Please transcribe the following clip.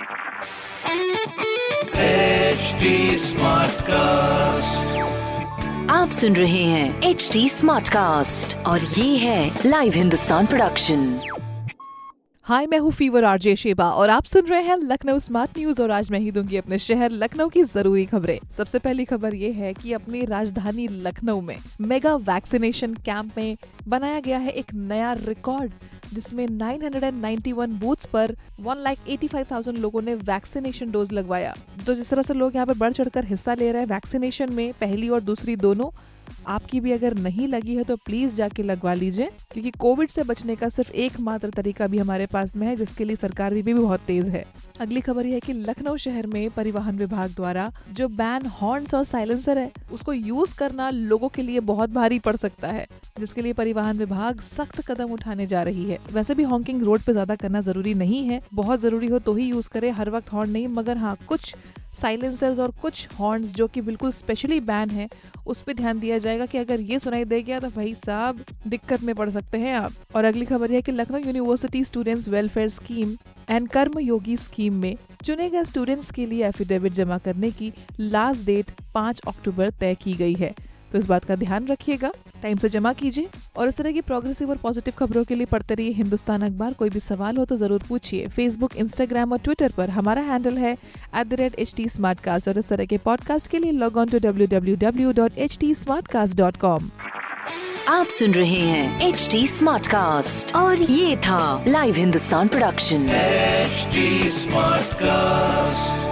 HD Smartcast. आप सुन रहे हैं एच डी स्मार्ट कास्ट और ये है लाइव हिंदुस्तान प्रोडक्शन हाय मैं हूँ फीवर आरजे शेबा और आप सुन रहे हैं लखनऊ स्मार्ट न्यूज़ और आज मैं ही दूँगी अपने शहर लखनऊ की ज़रूरी खबरें। सबसे पहली खबर ये है कि अपनी राजधानी लखनऊ में मेगा वैक्सीनेशन कैंप में बनाया गया है एक नया रिकॉर्ड। जिसमें 991 बूथ्स पर 1,85,000 लोगों ने वैक्सीनेशन डोज लगवाया। तो जिस तरह से लोग यहाँ पर बढ़ चढ़कर हिस्सा ले रहे हैं वैक्सीनेशन में पहली और दूसरी दोनों आपकी भी अगर नहीं लगी है तो प्लीज़ जाके लगवा लीजिए क्योंकि कोविड से बचने का सिर्फ़ एकमात्र तरीका भी हमारे पास में है जिसके लिए सरकार भी, भी बहुत तेज है। अगली खबर यह है कि लखनऊ शहर में परिवहन विभाग द्वारा जो बैन हॉर्न्स और साइलेंसर है उसको यूज़ करना लोगों के लिए बहुत भारी पड़ सकता है जिसके लिए परिवहन विभाग सख्त कदम उठाने जा रही है। वैसे भी हॉन्किंग रोड पे ज़्यादा करना ज़रूरी नहीं है बहुत ज़रूरी हो तो ही यूज़ करे हर वक्त हॉर्न नहीं मगर हाँ कुछ साइलेंसर्स और कुछ हॉर्न्स जो कि बिल्कुल स्पेशली बैन है, उस पर ध्यान दिया जाएगा कि अगर ये सुनाई दे गया तो भाई साहब, दिक्कत में पड़ सकते हैं आप। और अगली खबर है कि Lucknow university students welfare scheme and Karma Yogi scheme में चुने गए स्टूडेंट्स के लिए एफिडेविट जमा करने की लास्ट डेट 5 अक्टूबर तय की गई है। तो इस बात का ध्यान रखिएगा। टाइम से जमा कीजिए और इस तरह की प्रोग्रेसिव और पॉजिटिव खबरों के लिए पढ़ते रहिए हिंदुस्तान अखबार। कोई भी सवाल हो तो ज़रूर पूछिए। फेसबुक इंस्टाग्राम और ट्विटर पर हमारा हैंडल है at the rate H T और इस तरह के पॉडकास्ट के लिए log on to W W W dot H T dot com आप सुन रहे हैं एच डी स्मार्ट कास्ट और ये था live Hindustan production HD Smartcast.